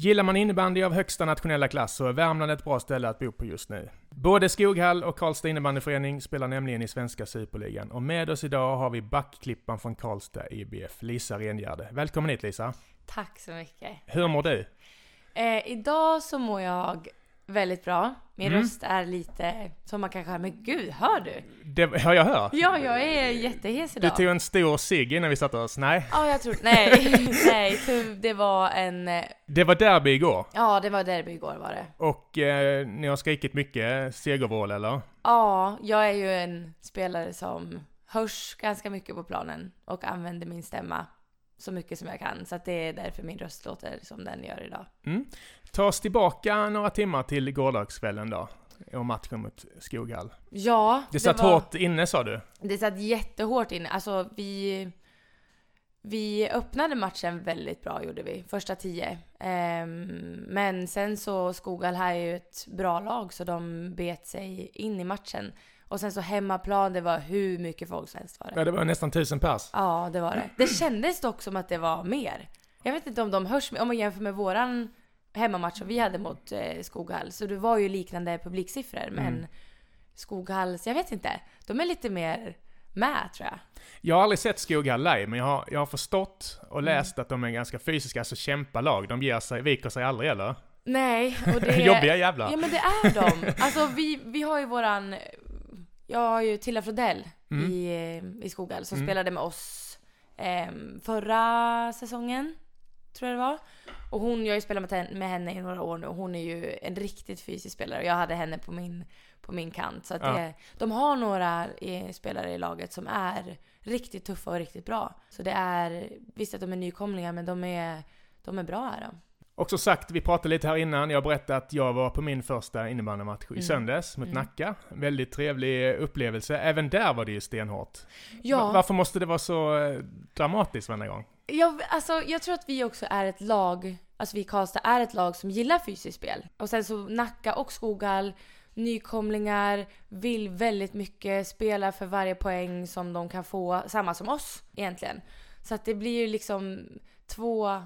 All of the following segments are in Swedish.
Gillar man innebandy av högsta nationella klass så är Värmland ett bra ställe att bo på just nu. Både Skoghall och Karlstad innebandyförening spelar nämligen i svenska superligan och med oss idag har vi backklippan från Karlstad IBF, Lisa Rengärde. Välkommen hit Lisa! Tack så mycket. Hur mår du? Eh, idag så mår jag väldigt bra. Min Mm. röst är lite, som man kanske hör, men gud, hör du? Det har jag hört. Ja, jag är jättehes Du idag. tog en stor cigg innan vi satte oss. Nej, Ja, jag tror, nej, nej, det var en, eh, det var derby igår. ja, det var derby igår var det. Och eh, ni har skrikit mycket segervrål eller? Ja, jag är ju en spelare som hörs ganska mycket på planen och använder min stämma så mycket som jag kan. Så att det är därför min röst låter som den gör idag. Mm. Ta oss tillbaka några timmar till gårdagskvällen då. Och matchen mot Skoghall. Ja, Det satt var... hårt inne sa du? Det satt jättehårt inne. Alltså vi... Vi öppnade matchen väldigt bra gjorde vi, första tio. Ehm, men sen så Skoghall här är ju ett bra lag så de bet sig in i matchen. Och sen så hemmaplan, det var hur mycket folk som helst var det. Ja, det var nästan tusen pers. Ja, det var det. Det kändes dock som att det var mer. Jag vet inte om de hörs, om man jämför med våran hemmamatch som vi hade mot eh, Skoghall. Så det var ju liknande publiksiffror, men Mm. Skoghall, så jag vet inte. De är lite mer med tror jag. Jag har aldrig sett Skoghall live, men jag har, jag har förstått Mm. och läst att de är ganska fysiska, alltså kämpalag. De ger sig, viker sig aldrig eller? Nej, och det... Jobbiga jävlar. Ja men det är de. Alltså vi, vi har ju våran... Jag har ju Tilla Frodell Mm. i, eh, i Skoghall som Mm. spelade med oss eh, förra säsongen. Tror jag det var. Och hon, jag har ju spelat med, henne i några år nu och hon är ju en riktigt fysisk spelare. Och jag hade henne på min, på min kant. Så att Ja. det, de har några eh, spelare i laget som är riktigt tuffa och riktigt bra. Så det är, visst att de är nykomlingar men de är, de är bra är de. Också sagt, vi pratade lite här innan, jag berättade att jag var på min första innebandymatch i Mm. söndags mot Mm. Nacka. Väldigt trevlig upplevelse. Även där var det ju stenhårt. Ja. Va- Varför måste det vara så eh, dramatiskt varje gång? Jag, alltså, jag tror att vi också är ett lag, alltså vi i Karlstad är ett lag som gillar fysiskt spel. Och sen så Nacka och Skoghall, nykomlingar, vill väldigt mycket, spela för varje poäng som de kan få, samma som oss egentligen. Så att det blir ju liksom två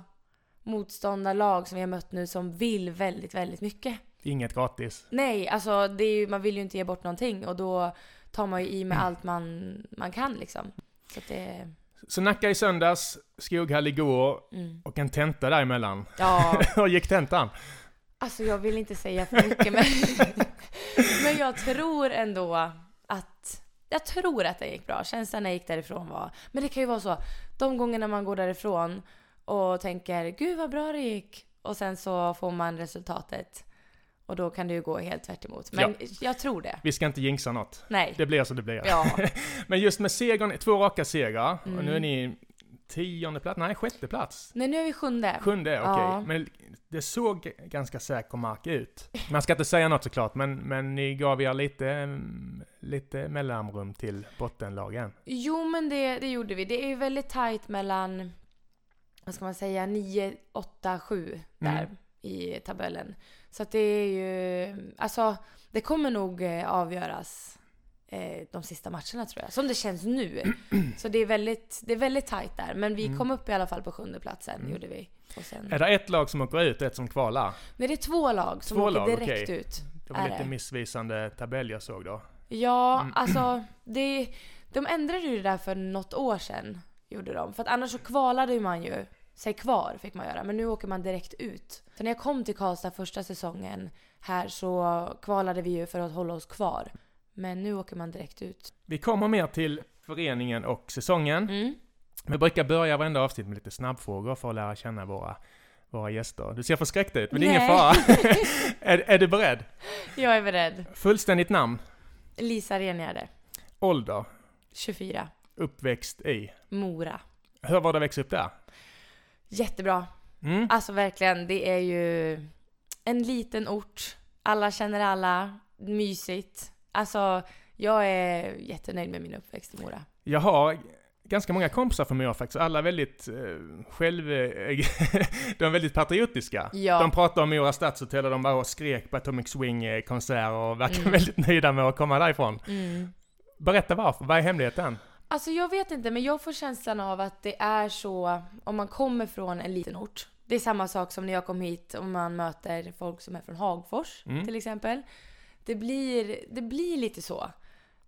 motståndarlag som vi har mött nu som vill väldigt, väldigt mycket. Inget gratis. Nej, alltså det är ju, man vill ju inte ge bort någonting och då tar man ju i med allt man, man kan liksom. Så att det, Så Nacka i söndags, Skoghall igår mm. och en tenta däremellan. Ja, Hur gick tentan? Alltså jag vill inte säga för mycket men, men jag tror ändå att jag tror att det gick bra. Känslan när jag gick därifrån var... Men det kan ju vara så. De gångerna man går därifrån och tänker gud vad bra det gick. Och sen så får man resultatet. Och då kan det ju gå helt tvärt emot. Men jag tror det. Vi ska inte jinxa något. Nej. Det blir så det blir. Ja. Men just med segern, två raka segrar, och Mm. nu är ni tionde plats, nej sjätte plats. Nej nu är vi sjunde. Sjunde, okej. Ja. Men det såg ganska säker mark ut. Man ska inte säga något såklart, men, men ni gav er lite, mm, lite mellanrum till bottenlagen. Jo men det, det gjorde vi. Det är ju väldigt tajt mellan, vad ska man säga, 9, 8, 7 där Mm. i tabellen. Så att det är ju, alltså det kommer nog eh, avgöras eh, de sista matcherna tror jag. Som det känns nu. Så det är väldigt, det är väldigt tajt där. Men vi Mm. kom upp i alla fall på sjunde platsen, Mm. gjorde vi. Sen, Är det ett lag som åker ut och ett som kvalar? nej det är två lag som Två åker lag, direkt okej. ut. Det var lite det? missvisande tabell jag såg då. Ja, Mm. alltså det, de ändrade ju det där för något år sedan. Gjorde de. För att annars så kvalade man ju sig kvar fick man göra. Men nu åker man direkt ut. Så när jag kom till Karlstad första säsongen här så kvalade vi ju för att hålla oss kvar. Men nu åker man direkt ut. Vi kommer mer till föreningen och säsongen. Mm. Vi brukar börja varenda avsnitt med lite snabbfrågor för att lära känna våra, våra gäster. Du ser förskräckt ut, men det är ingen fara. är, är du beredd? Jag är beredd. Fullständigt namn, Lisa Rengärde, ålder, 24. uppväxt i. Mora. Hur var det att växa upp där? Jättebra. Mm. Alltså verkligen, det är ju en liten ort. Alla känner alla. Mysigt. Alltså, jag är jättenöjd med min uppväxt i Mora. Jag har ganska många kompisar från Mora faktiskt. Alla väldigt eh, själv... de är väldigt patriotiska. Ja. De pratar om Mora stadshotell och de bara skrek på Atomic Swing-konserter och verkar Mm. väldigt nöjda med att komma därifrån. Mm. Berätta varför, vad är hemligheten? Alltså jag vet inte, men jag får känslan av att det är så, om man kommer från en liten ort, Det är samma sak som när jag kom hit och man möter folk som är från Hagfors Mm. till exempel. Det blir, det blir lite så,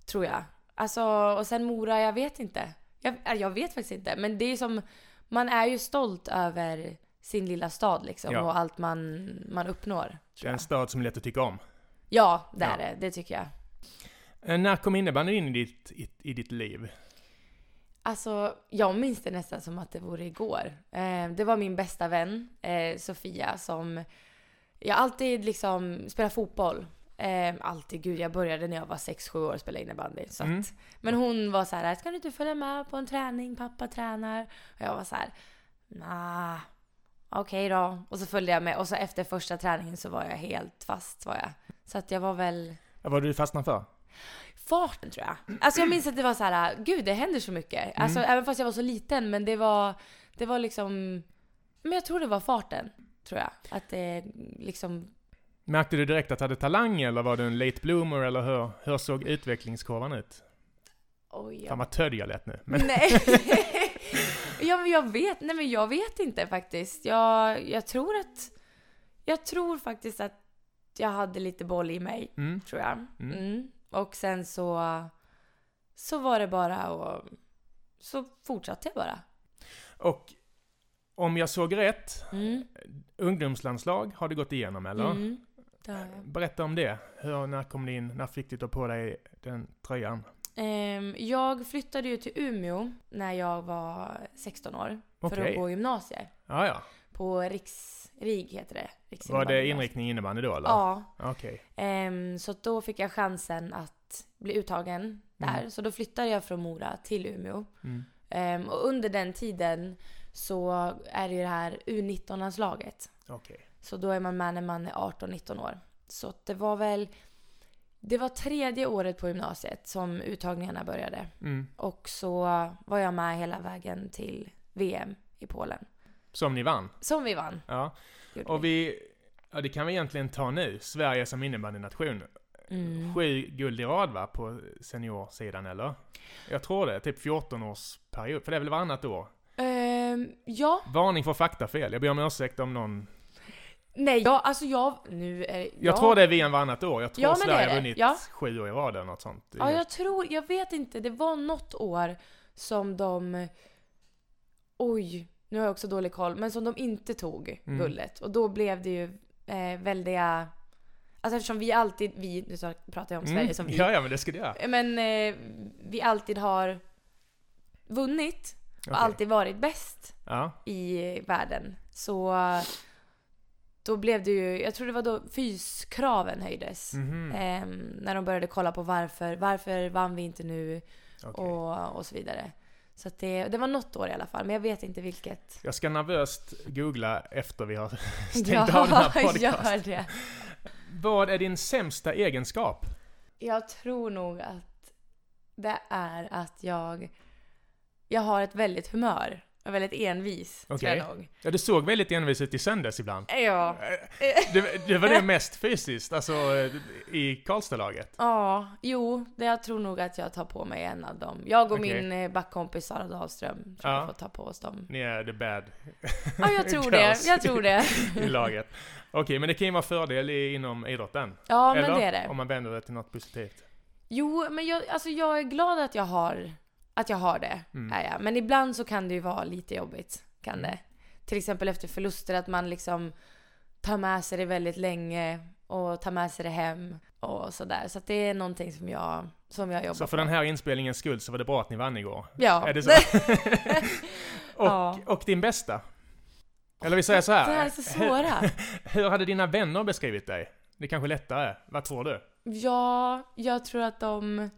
tror jag. Alltså, och sen Mora, jag vet inte. Jag, äh, jag vet faktiskt inte. Men det är som, man är ju stolt över sin lilla stad liksom Ja. och allt man, man uppnår. Det är en stad som är lätt att tycka om. Ja, det Ja. är det. Det tycker jag. Eh, När kom innebandyn in i ditt, i, i ditt liv? Alltså, jag minns det nästan som att det vore igår. Eh, det var min bästa vän, eh, Sofia, som... Jag alltid liksom spelat fotboll. Eh, alltid, gud jag började när jag var 6-7 år och spela innebandy. Så Mm. att, men hon var så här, ska du inte följa med på en träning? Pappa tränar. Och jag var så här, nah, okej då. Och så följde jag med och så efter första träningen så var jag helt fast var jag. Så att jag var väl Vad var du fastnade för? Farten tror jag. Alltså jag minns att det var så här, gud det händer så mycket. Alltså även fast jag var så liten men det var, det var liksom, men jag tror det var farten. Tror jag. Att det liksom, Märkte du direkt att du hade talang eller var du en late bloomer eller hur, hur såg utvecklingskurvan ut? oj. Fan vad tödd jag lät nu. Men, Nej. ja, men jag vet, nej men jag vet inte faktiskt. Jag, jag tror att, jag tror faktiskt att jag hade lite boll i mig. mm. tror jag. Mm. Mm. Och sen så, så var det bara och så fortsatte jag bara. Och om jag såg rätt, Mm. ungdomslandslag har du gått igenom eller? Mm. Berätta om det. Hur, när kom du in? När fick du ta på dig den tröjan? Ehm, jag flyttade ju till Umeå när jag var 16 år för Okej. att gå gymnasiet. Ja, ja. På Riks, RIG heter det. Riks Var det inriktning innebandy då eller? Ja. Okej. Ehm, så då fick jag chansen att bli uttagen där. Mm. Så då flyttade jag från Mora till Umeå. Mm. Ehm, och under den tiden så är det ju det här U19-landslaget. Okej. Så då är man med när man är 18-19 år. Så det var väl... Det var tredje året på gymnasiet som uttagningarna började. Mm. Och så var jag med hela vägen till VM i Polen. Som ni vann? Som vi vann. Ja. gjorde Och vi, ja det kan vi egentligen ta nu. Sverige som innebandynation. Mm. Sju guld i rad va, på seniorsidan eller? Jag tror det, typ 14 års period. För det är väl varannat år? Ehm, ja. Varning för faktafel. Jag ber om ursäkt om någon... Nej, ja, alltså jag... Nu är Jag ja. tror det är VM varannat år. Jag tror Ja, det Sverige har det. vunnit Ja. sju år i rad eller något sånt. Ja, jag tror... Jag vet inte. Det var något år som de... Oj, nu har jag också dålig koll. Men som de inte tog Mm. guldet. Och då blev det ju eh, väldiga... Alltså eftersom vi alltid... Vi, nu pratar jag om Sverige som vi. Mm. Ja, ja, men det ska du göra. Men eh, vi alltid har vunnit och Okej. alltid varit bäst Ja. i världen. Så då blev det ju, jag tror det var då fyskraven höjdes. Mhm. Ehm, när de började kolla på varför, varför vann vi inte nu Okej. och, och så vidare. Så det, det var något år i alla fall, men jag vet inte vilket. Jag ska nervöst googla efter vi har stängt av den här podcasten. gör det. Vad är din sämsta egenskap? Jag tror nog att det är att jag, jag har ett väldigt humör. Jag är väldigt envis, tror Okej. jag nog. Ja, du såg väldigt envis ut i söndags ibland. Ja. Det, det var det mest fysiskt, alltså i Karlstad-laget. Ja, jo, det jag tror nog att jag tar på mig en av dem. Jag och Okej. min eh, backkompis Sara Dahlström tror Ja. jag får ta på oss dem. Ni är the bad Ja, jag tror det. Jag tror det. i laget. Okej, men det kan ju vara fördel i, inom idrotten. Ja, Eller? men det är det. Om man vänder det till något positivt. Jo, men jag, alltså jag är glad att jag har, att jag har det. Mm. Är jag. Men ibland så kan det ju vara lite jobbigt. Kan Mm. det. Till exempel efter förluster, att man liksom tar med sig det väldigt länge och tar med sig det hem och sådär. Så att det är någonting som jag, som jag jobbar Så för på. den här inspelningens skull så var det bra att ni vann igår. Ja. Är det så? och, Ja. och din bästa? Eller vi säger så här. Det här är så svåra. Hur hade dina vänner beskrivit dig? Det är kanske lättare. Vad tror du? Ja, jag tror att de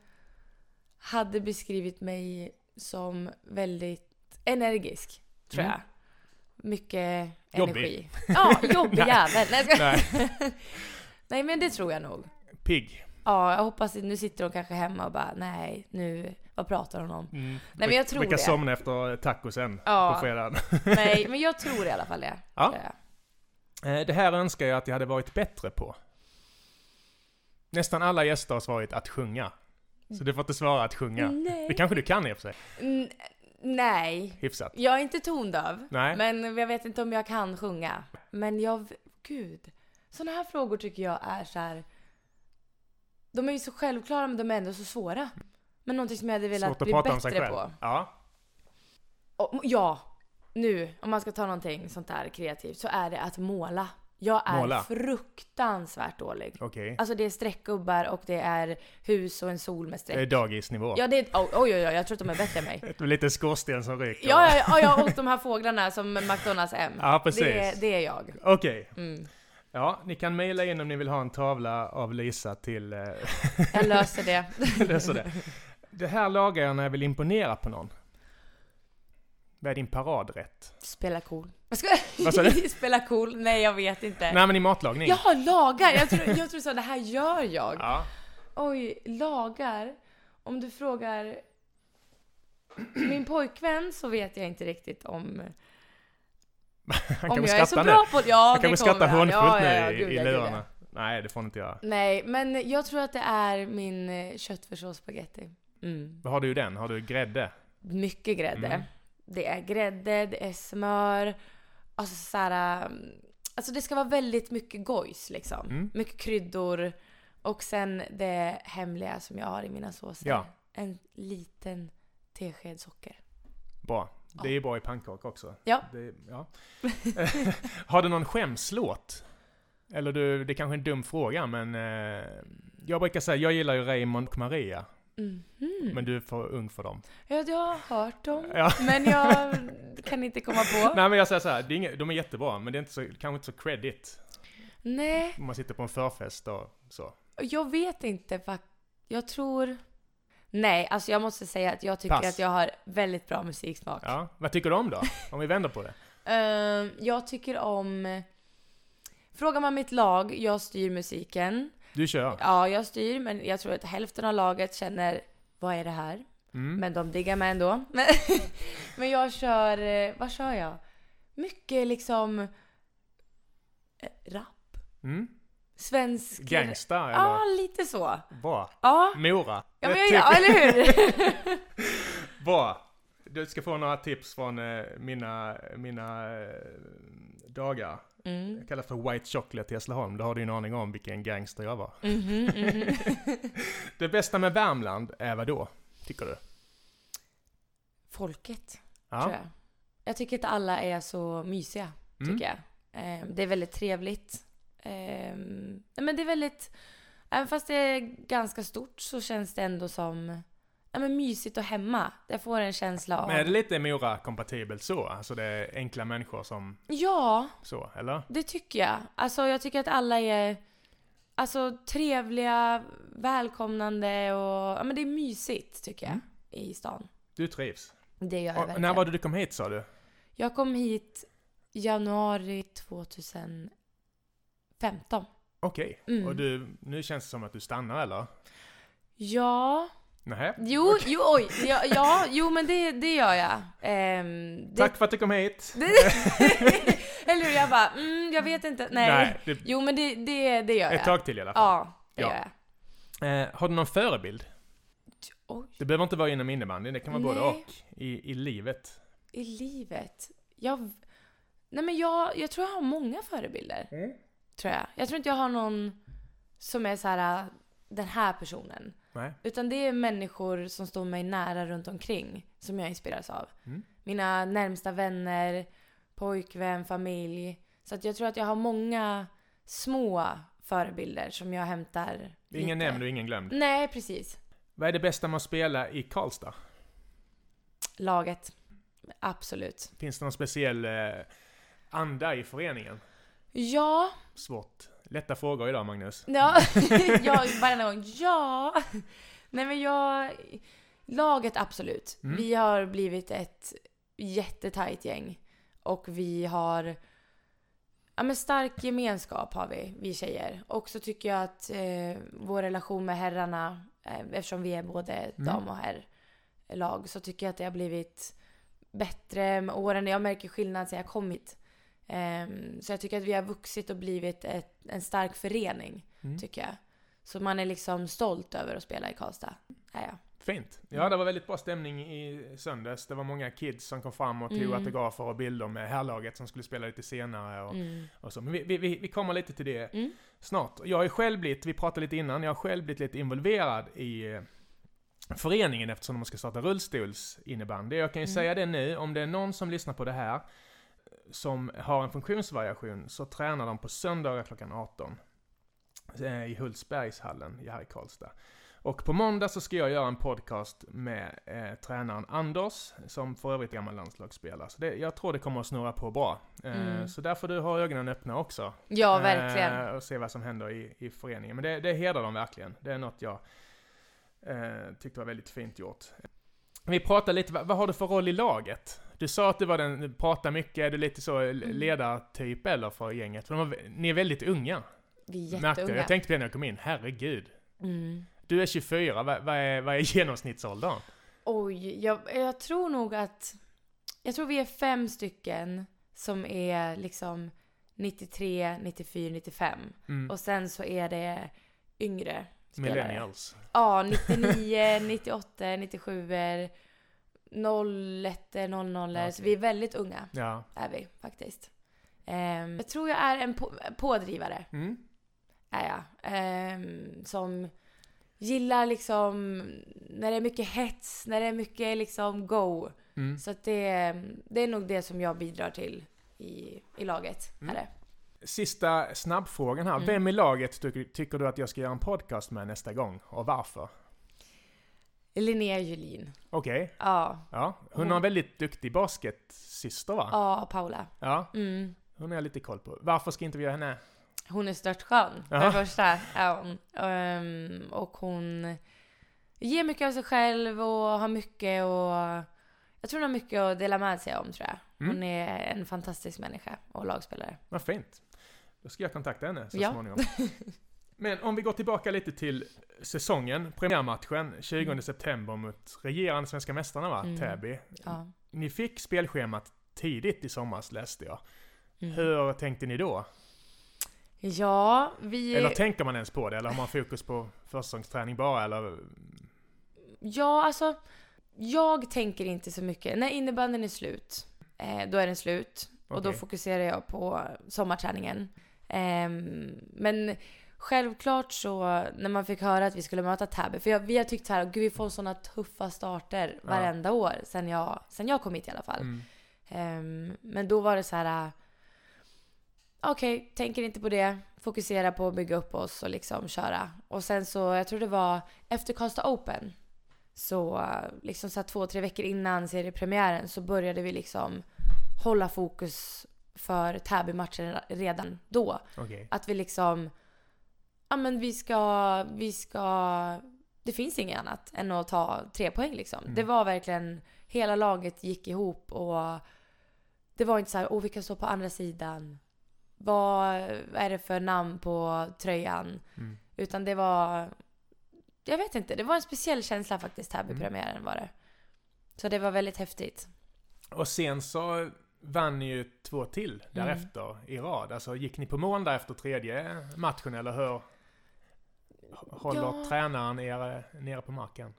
hade beskrivit mig som väldigt energisk, tror Mm. jag. Mycket Jobbig. energi. Ja, jobbig jävel. Nej. Nej, Nej, men det tror jag nog. pigg. Ja, jag hoppas nu sitter de kanske hemma och bara nej, nu, vad pratar hon om? Mm. Nej, men jag tror Brukar det. somna efter tacosen Ja. på fredagen. Nej, men jag tror i alla fall det. Ja. Eh, Det här önskar jag att jag hade varit bättre på. Nästan alla gäster har svarat att sjunga. Så du får inte svara att sjunga. Nej. Det kanske du kan i och för sig. N- Nej. Hyfsat. Jag är inte tondöv. Nej. Men jag vet inte om jag kan sjunga. Men jag, gud. Sådana här frågor tycker jag är så här. De är ju så självklara men de är ändå så svåra. Men någonting som jag hade velat bli bättre på. Ja. Och, ja, nu om man ska ta någonting sånt där kreativt så är det att måla. Jag är Måla. fruktansvärt dålig. Okej. Alltså det är streckgubbar och det är hus och en sol med streck. Det är dagisnivå. Ja, det är, oj, oj, oj, jag tror att de är bättre än mig. Ett lite skorsten som ryker. Ja, ja, ja, ja, och de här fåglarna som McDonalds M. Ja, precis. Det, det är jag. Okej. Mm. Ja, ni kan mejla in om ni vill ha en tavla av Lisa till... Eh, jag löser det. löser det. Det här lagar jag när jag vill imponera på någon. Vad är din paradrätt? Spela cool. Vad sa du? Spela cool? Nej, jag vet inte. Nej, men i matlagning. Jaha, lagar! Jag tror, jag tror så, det här gör jag. Ja. Oj, lagar? Om du frågar min pojkvän så vet jag inte riktigt om... Han om jag är så bra på... Ja, han kan väl skratta hånfullt ja, nu ja, i, i lurarna. Nej, det får han inte göra. Nej, men jag tror att det är min eh, köttfärssås spagetti. Mm. Vad har du den? Har du grädde? Mycket grädde. Mm. Det är grädde, det är smör, alltså såhär... Alltså det ska vara väldigt mycket gojs liksom. Mm. Mycket kryddor. Och sen det hemliga som jag har i mina såser. Ja. En liten tesked socker. Bra. Det är ju bra i pannkaka också. Ja. Det, ja. har du någon skämslåt? Eller du, det är kanske är en dum fråga men eh, jag brukar säga, jag gillar ju Raymond och Maria. Mm Men du är för ung för dem. Ja, jag har hört dem. Ja. Men jag kan inte komma på. Nej men jag säger så här, är inga, de är jättebra men det är inte så, kanske inte så credit. Nej. Om man sitter på en förfest och så. Jag vet inte. Jag tror... Nej, alltså jag måste säga att jag tycker Pass. att jag har väldigt bra musiksmak. Ja, vad tycker du om då? Om vi vänder på det. Uh, jag tycker om... Frågar man mitt lag, jag styr musiken. Du kör? Ja, jag styr, men jag tror att hälften av laget känner vad är det här? Mm. Men de diggar mig ändå. Men, men jag kör, eh, vad kör jag? Mycket liksom eh, rap. Mm. Svensk... Gangsta eller? Ja, lite så. Bra. Ja. Mora. Ja, men, ja, eller hur? Bra. Du ska få några tips från eh, mina, mina eh, dagar. Mm. Jag kallas för White Chocolate i Hässleholm. Då har du ju en aning om vilken gangster jag var. Mm -hmm, mm -hmm. det bästa med Värmland är vad då? Tycker du? Folket, ja. tror jag. Jag tycker att alla är så mysiga, tycker mm. jag. Eh, det är väldigt trevligt. Eh, men det är väldigt... Även fast det är ganska stort så känns det ändå som ja, men mysigt och hemma. Jag får en känsla av... Men är det lite Mora-kompatibelt så? Alltså det är enkla människor som... Ja. Så, eller? Det tycker jag. Alltså jag tycker att alla är alltså, trevliga, välkomnande och... Ja men det är mysigt tycker jag. Mm. I stan. Du trivs? Det gör jag och, verkligen. När var det du kom hit sa du? Jag kom hit januari 2015. Okej. Okay. Mm. Och du, nu känns det som att du stannar eller? Ja. Nej. Jo, jo, oj. Ja, ja, jo men det, det gör jag. Um, det... Tack för att du kom hit. Eller hur? Jag bara, mm, jag vet inte. Nej. Nej det... Jo men det, det, det gör jag. Ett tag till i alla fall. Ja, det ja. gör jag. Eh, har du någon förebild? Oj. Det behöver inte vara inom innebandyn, det kan vara Nej. både och. I, I livet. I livet? Jag... Nej men jag, jag tror jag har många förebilder. Mm. Tror jag. Jag tror inte jag har någon som är så här den här personen. Nej. Utan det är människor som står mig nära runt omkring som jag inspireras av. Mm. Mina närmsta vänner, pojkvän, familj. Så att jag tror att jag har många små förebilder som jag hämtar Ingen nämnd och ingen glömd. Nej, precis. Vad är det bästa med att spela i Karlstad? Laget. Absolut. Finns det någon speciell eh, anda i föreningen? Ja. Svårt. Lätta frågor idag Magnus. Ja, ja varje gång. Ja. Nej men jag... Laget absolut. Mm. Vi har blivit ett jättetajt gäng. Och vi har... Ja men stark gemenskap har vi, vi tjejer. Och så tycker jag att eh, vår relation med herrarna, eh, eftersom vi är både Mm. dam och herrlag, så tycker jag att det har blivit bättre med åren. Jag märker skillnad sen jag kom hit. Ehm, så jag tycker att vi har vuxit och blivit ett, en stark förening, Mm. tycker jag. Så man är liksom stolt över att spela i Karlstad. Ja, ja. Fint. Ja, det var väldigt bra stämning i söndags. Det var många kids som kom fram och tog Mm. autografer och bilder med herrlaget som skulle spela lite senare och, Mm. och så. Men vi, vi, vi kommer lite till det Mm. snart. Jag har själv blivit, vi pratade lite innan, jag har själv blivit lite involverad i eh, föreningen eftersom de ska starta rullstolsinnebandy. Jag kan ju Mm. säga det nu, om det är någon som lyssnar på det här som har en funktionsvariation så tränar de på söndagar klockan 18 eh, i Hultsbergshallen i här i Karlstad. Och på måndag så ska jag göra en podcast med eh, tränaren Anders, som för övrigt är gammal landslagsspelare. Så det, jag tror det kommer att snurra på bra. Eh, Mm. Så där får du ha ögonen öppna också. Ja, verkligen. Eh, och se vad som händer i, i föreningen. Men det, det hedrar dem verkligen. Det är något jag eh, tyckte var väldigt fint gjort. Vi pratar lite, vad, vad har du för roll i laget? Du sa att du var den, pratar mycket, är du lite så Mm. ledartyp eller för gänget? För de var, ni är väldigt unga, Vi är jätteunga. Jag tänkte på det när jag kom in, herregud. Mm. Du är 24, vad, vad, är, vad är genomsnittsåldern? Oj, jag, jag tror nog att... Jag tror vi är fem stycken som är liksom 93, 94, 95. Mm. Och sen så är det yngre spelare. Millennials. Ja, 99, 98, 97, 01, 00. Så vi är väldigt unga, Ja. är vi faktiskt. Ehm, jag tror jag är en på, pådrivare, Mm. är jag. Ehm, som gillar liksom när det är mycket hets, när det är mycket liksom go. Mm. Så att det, det är nog det som jag bidrar till i, i laget. Mm. Är det. Sista snabbfrågan här. Mm. Vem i laget tycker, tycker du att jag ska göra en podcast med nästa gång? Och varför? Linnea Julin. Okej. Ja. Ja. Hon Hon- har en väldigt duktig basketsyster va? Ja, Paula. Ja. Mm. Hon har jag lite koll på. Varför ska inte vi göra henne? Hon är störtskön, för det första. hon. Ehm, och hon ger mycket av sig själv och har mycket och Jag tror hon har mycket att dela med sig om tror jag. Mm. Hon är en fantastisk människa och lagspelare. Vad fint. Då ska jag kontakta henne så Ja. småningom. Men om vi går tillbaka lite till säsongen. Premiärmatchen 20 september mot regerande svenska mästarna va? Mm. Täby. Ja. Ni fick spelschemat tidigt i somras läste jag. Mm. Hur tänkte ni då? Ja, vi... Eller tänker man ens på det? Eller har man fokus på försäsongsträning bara? Eller? Ja, alltså. Jag tänker inte så mycket. När innebandyn är slut, eh, då är den slut. Och då fokuserar jag på sommarträningen. Ehm, men självklart så, när man fick höra att vi skulle möta Täby, för jag, vi har tyckt så här, gud vi får sådana tuffa starter Ja. varenda år sen jag, sen jag kom hit i alla fall. Mm. Ehm, men då var det så här. äh, Okej, tänker inte på det. Fokusera på att bygga upp oss och liksom köra. Och sen så, jag tror det var efter Karlstad Open. Så liksom så här två, tre veckor innan seriepremiären så började vi liksom hålla fokus för Täby-matchen redan då. Okej. Att vi liksom, ja men vi ska, vi ska, det finns inget annat än att ta tre poäng liksom. Mm. Det var verkligen, hela laget gick ihop och det var inte så här, åh vi kan stå på andra sidan. Vad är det för namn på tröjan? Mm. Utan det var, jag vet inte, det var en speciell känsla faktiskt här vid Mm. premiären var det. Så det var väldigt häftigt. Och sen så vann ni ju två till därefter i rad. Alltså gick ni på mål där efter tredje matchen eller hur? Håller Ja. tränaren er nere på marken?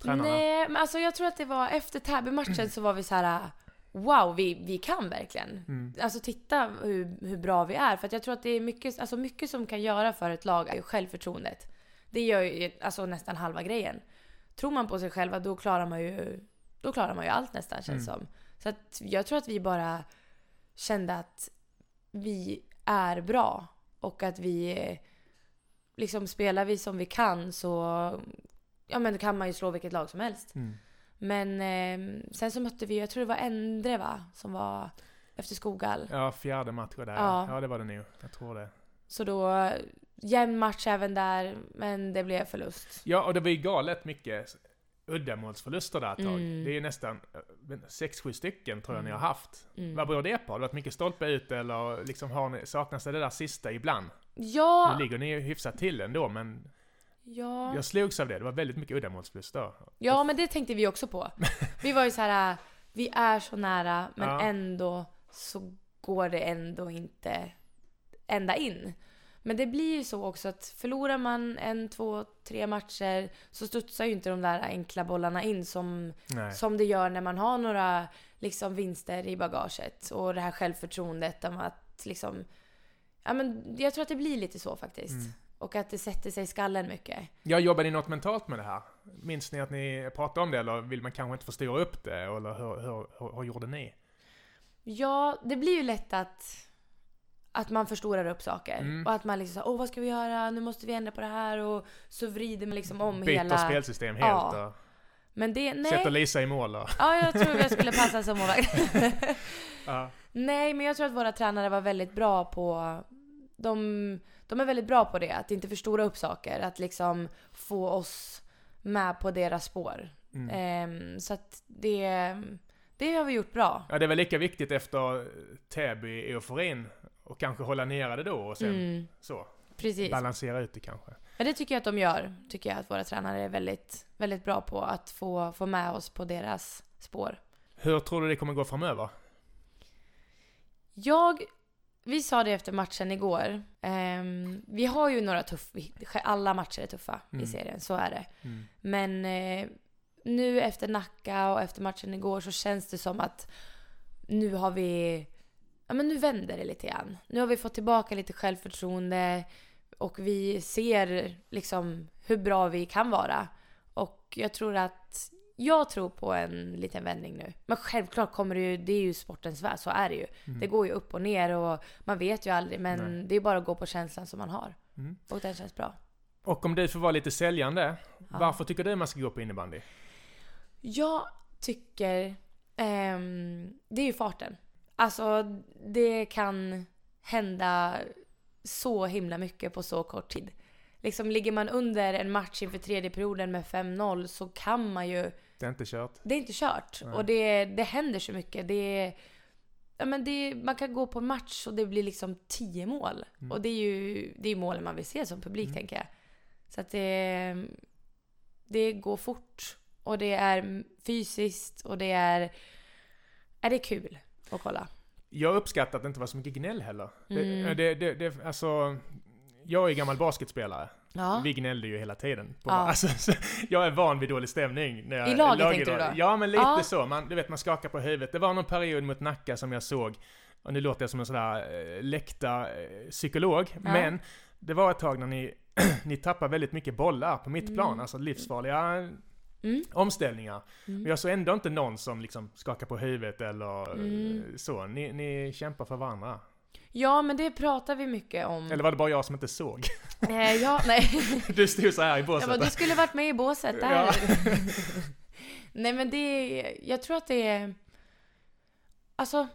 Tränarna? Nej, men alltså jag tror att det var efter Täby-matchen så var vi så här. Wow, vi, vi kan verkligen. Mm. Alltså titta hur, hur bra vi är. För att jag tror att det är mycket, alltså mycket som kan göra för ett lag är ju självförtroendet. Det gör ju alltså nästan halva grejen. Tror man på sig själva då klarar man ju, då klarar man ju allt nästan känns Mm. som. Så att jag tror att vi bara kände att vi är bra. Och att vi, eh, liksom spelar vi som vi kan så, ja men då kan man ju slå vilket lag som helst. Mm. Men eh, sen så mötte vi, jag tror det var Endre va? Som var efter Skogal. Ja, fjärde matchen där. Ja. Ja. det var det nog. Jag tror det. Så då, jämn match även där, men det blev förlust. Ja, och det var ju galet mycket uddamålsförluster där ett tag. Mm. Det är ju nästan eh, sex, sju stycken tror jag ni har Mm. haft. Mm. Vad beror det på? Har det varit mycket stolpe ut eller liksom har ni, saknas det där sista ibland? Ja, Nu ligger ni ju hyfsat till ändå, men ja. jag slogs av det. Det var väldigt mycket uddamålsförluster. ja, men det tänkte vi också på. Vi var ju så här, vi är så nära, men Ja. ändå så går det ändå inte ända in. Men det blir ju så också att förlorar man en, två, tre matcher så studsar ju inte de där enkla bollarna in som, Nej. som det gör när man har några liksom, vinster i bagaget. Och det här självförtroendet om att liksom... Ja, men jag tror att det blir lite så faktiskt. Mm. Och att det sätter sig i skallen mycket. Jag jobbar ni något mentalt med det här? Minns ni att ni pratade om det eller vill man kanske inte förstora upp det? Eller hur, hur, hur, hur gjorde ni? Ja, det blir ju lätt att, att man förstorar upp saker. Mm. Och att man liksom åh vad ska vi göra? Nu måste vi ändra på det här. Och så vrider man liksom om Byter hela... spelsystem helt Ja. och Men det, sätter nej. Lisa i mål och... Ja, jag tror jag skulle passa som målvakt. Ja. nej, men jag tror att våra tränare var väldigt bra på... De, de är väldigt bra på det. Att inte förstora upp saker. Att liksom få oss med på deras spår. Mm. Ehm, så att det, det har vi gjort bra. ja, det är väl lika viktigt efter Täby-euforin och kanske hålla nere det då och sen Mm, så. precis. Balansera ut det kanske. Men det tycker jag att de gör. Tycker jag att våra tränare är väldigt, väldigt bra på att få, få med oss på deras spår. Hur tror du det kommer gå framöver? Jag, vi sa det efter matchen igår. Ehm, vi har ju några tuffa, alla matcher är tuffa Mm. i serien, så är det. Mm. Men eh, nu efter Nacka och efter matchen igår så känns det som att nu har vi, ja men nu vänder det lite grann. Nu har vi fått tillbaka lite självförtroende och vi ser liksom hur bra vi kan vara. Och jag tror att, jag tror på en liten vändning nu. Men självklart kommer det ju, det är ju sportens värld, så är det ju. Mm. Det går ju upp och ner och man vet ju aldrig men Nej. det är bara att gå på känslan som man har. Mm. Och den känns bra. Och om du får vara lite säljande, Ja. varför tycker du man ska gå på innebandy? Jag tycker... ehm, det är ju farten. Alltså, det kan hända så himla mycket på så kort tid. Liksom ligger man under en match inför tredje perioden med 5-0 så kan man ju... Det är inte kört. Det är inte kört. Nej. Och det, det händer så mycket. Det ja, men det, man kan gå på match och det blir liksom 10 mål. Mm. Och det är ju det är målen man vill se som publik, Mm. tänker jag. Så att det, det går fort. Och det är fysiskt och det är... Är det kul att kolla? Jag uppskattar att det inte var så mycket gnäll heller. Mm. Det, det, det, det, alltså, jag är gammal basketspelare. Ja. Vi gnällde ju hela tiden. På, Ja. alltså, så jag är van vid dålig stämning. När jag, I laget tänkte du då? Ja, men lite Ja. så. Man, du vet, man skakar på huvudet. Det var någon period mot Nacka som jag såg, och nu låter jag som en sån där äh, läktarpsykolog, men det var ett tag när ni, ni tappade väldigt mycket bollar på mittplan, Mm. alltså livsfarliga Mm. omställningar. Men Mm. jag såg ändå inte någon som liksom skakar på huvudet eller Mm. eh, så. Ni, ni kämpar för varandra. Ja, men det pratar vi mycket om. Eller var det bara jag som inte såg? Eh, ja, nej. Du stod så här i Jag båset. bara, du skulle varit med i båset där. Ja. Nej men det är, jag tror att det är, alltså,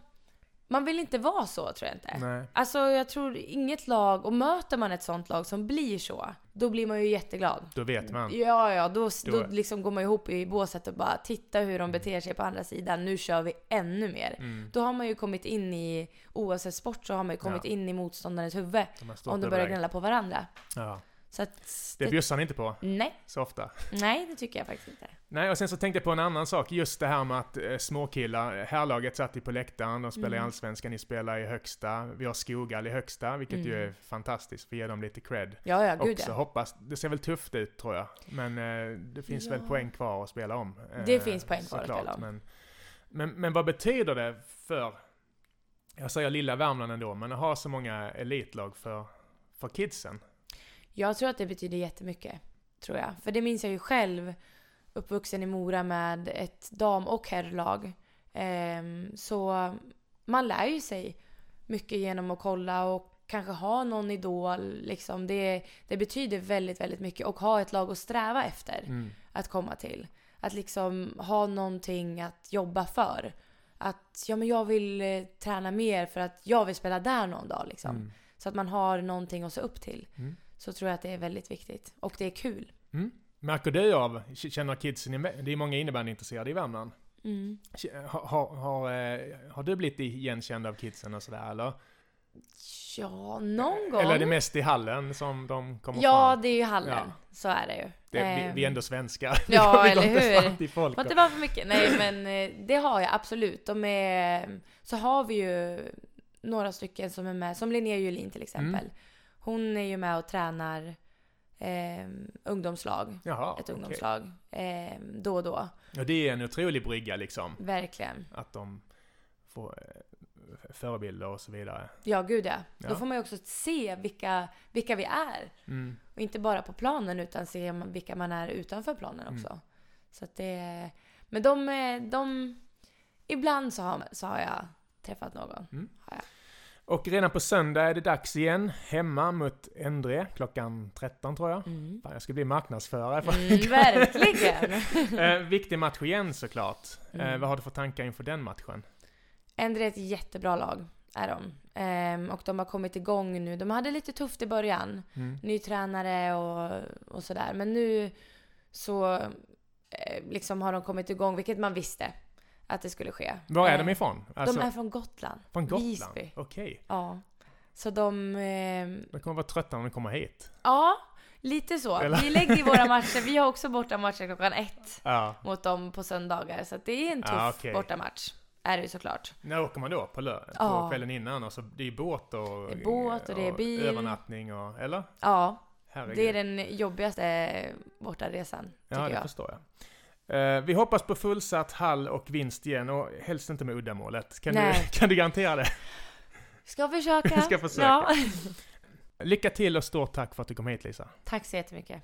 man vill inte vara så tror jag inte. Nej. Alltså jag tror inget lag, och möter man ett sånt lag som blir så, då blir man ju jätteglad. Då vet man. Ja, ja, då, då Då- liksom går man ihop i båset och bara titta hur de beter sig på andra sidan, nu kör vi ännu mer. Mm. Då har man ju kommit in i, oavsett sport så har man ju kommit Ja. in i motståndarens huvud. Om de börjar gnälla på varandra. Ja. Så att, Det bjussar ni inte på nej, så ofta. nej det tycker jag faktiskt inte. Nej, och sen så tänkte jag på en annan sak. Just det här med att eh, småkillar, härlaget satt ju på läktaren, de spelar i Mm. Allsvenskan, ni spelar i högsta. Vi har Skogal i högsta, vilket ju Mm. är fantastiskt. Vi ger dem lite cred. Ja, ja, gud också. ja. Hoppas, det ser väl tufft ut tror jag. Men eh, det finns väl Ja. poäng kvar att spela om. eh, Det finns poäng kvar att spela om. Men, men, men vad betyder det för, jag säger lilla Värmland ändå, men att ha så många elitlag för, för kidsen? Jag tror att det betyder jättemycket. Tror jag. För det minns jag ju själv. Uppvuxen i Mora med ett dam och herrlag. Ehm, så man lär ju sig mycket genom att kolla och kanske ha någon idol. Liksom. Det, det betyder väldigt, väldigt mycket. Och ha ett lag att sträva efter Mm. att komma till. Att liksom ha någonting att jobba för. Att ja, men jag vill eh, träna mer för att jag vill spela där någon dag. Liksom. Mm. Så att man har någonting att se upp till. Mm. Så tror jag att det är väldigt viktigt. Och det är kul. Mm. Märker du av, känner kidsen, det är många innebandyintresserade i Värmland. Mm. Har, har, har, eh, har du blivit igenkänd av kidsen och sådär eller? Ja, någon gång. Eller är det mest i hallen som de kommer ja, fram? det är ju hallen. Ja. Så är det ju. Det, vi, Ehm, vi är ändå svenskar. Ja, eller inte hur? Får och- inte vara för mycket. Nej, men eh, det har jag absolut. De är, så har vi ju några stycken som är med, som Linnea Julin till exempel. Mm. Hon är ju med och tränar eh, ungdomslag. Jaha, Ett ungdomslag. Eh, då och då. Och det är en otrolig brygga liksom. Verkligen. Att de får eh, förebilder och så vidare. Ja, gud ja. Ja. Då får man ju också se vilka, vilka vi är. Mm. Och inte bara på planen utan se vilka man är utanför planen Mm. också. Så att det... Men de, eh, de... Ibland så har, så har jag träffat någon. Mm. Har jag. Och redan på söndag är det dags igen. Hemma mot Endre klockan 13 tror jag. Mm. Fan, jag ska bli marknadsförare. För Mm, verkligen! eh, viktig match igen såklart. Eh, Mm. vad har du för tankar inför den matchen? Endre är ett jättebra lag, är de. Ehm, och de har kommit igång nu. De hade lite tufft i början. Mm. Ny tränare och, och sådär. Men nu så eh, liksom har de kommit igång, vilket man visste att det skulle ske. Var är Eh, de ifrån? Alltså, de är från Gotland. från Gotland? Visby. Okej. Ja. Så de... ehm, De kommer vara trötta när de kommer hit. ja, lite så. Eller? Vi lägger våra matcher. Vi har också bortamatcher klockan ett Ja. mot dem på söndagar. Så att det är en tuff Ja, okej. bortamatch. Är det ju såklart. När åker man då? På, lö- på Ja. kvällen innan? Och så, det är båt och... Det är båt och det är bil. Övernattning och... Eller? Ja, Herregud. det är den jobbigaste bortaresan, tycker Ja, det jag. förstår jag. Eh, vi hoppas på fullsatt hall och vinst igen och helst inte med uddamålet. Kan, du, kan du garantera det? Ska försöka. Ska försöka. Ja. Lycka till och stort tack för att du kom hit Lisa. Tack så jättemycket.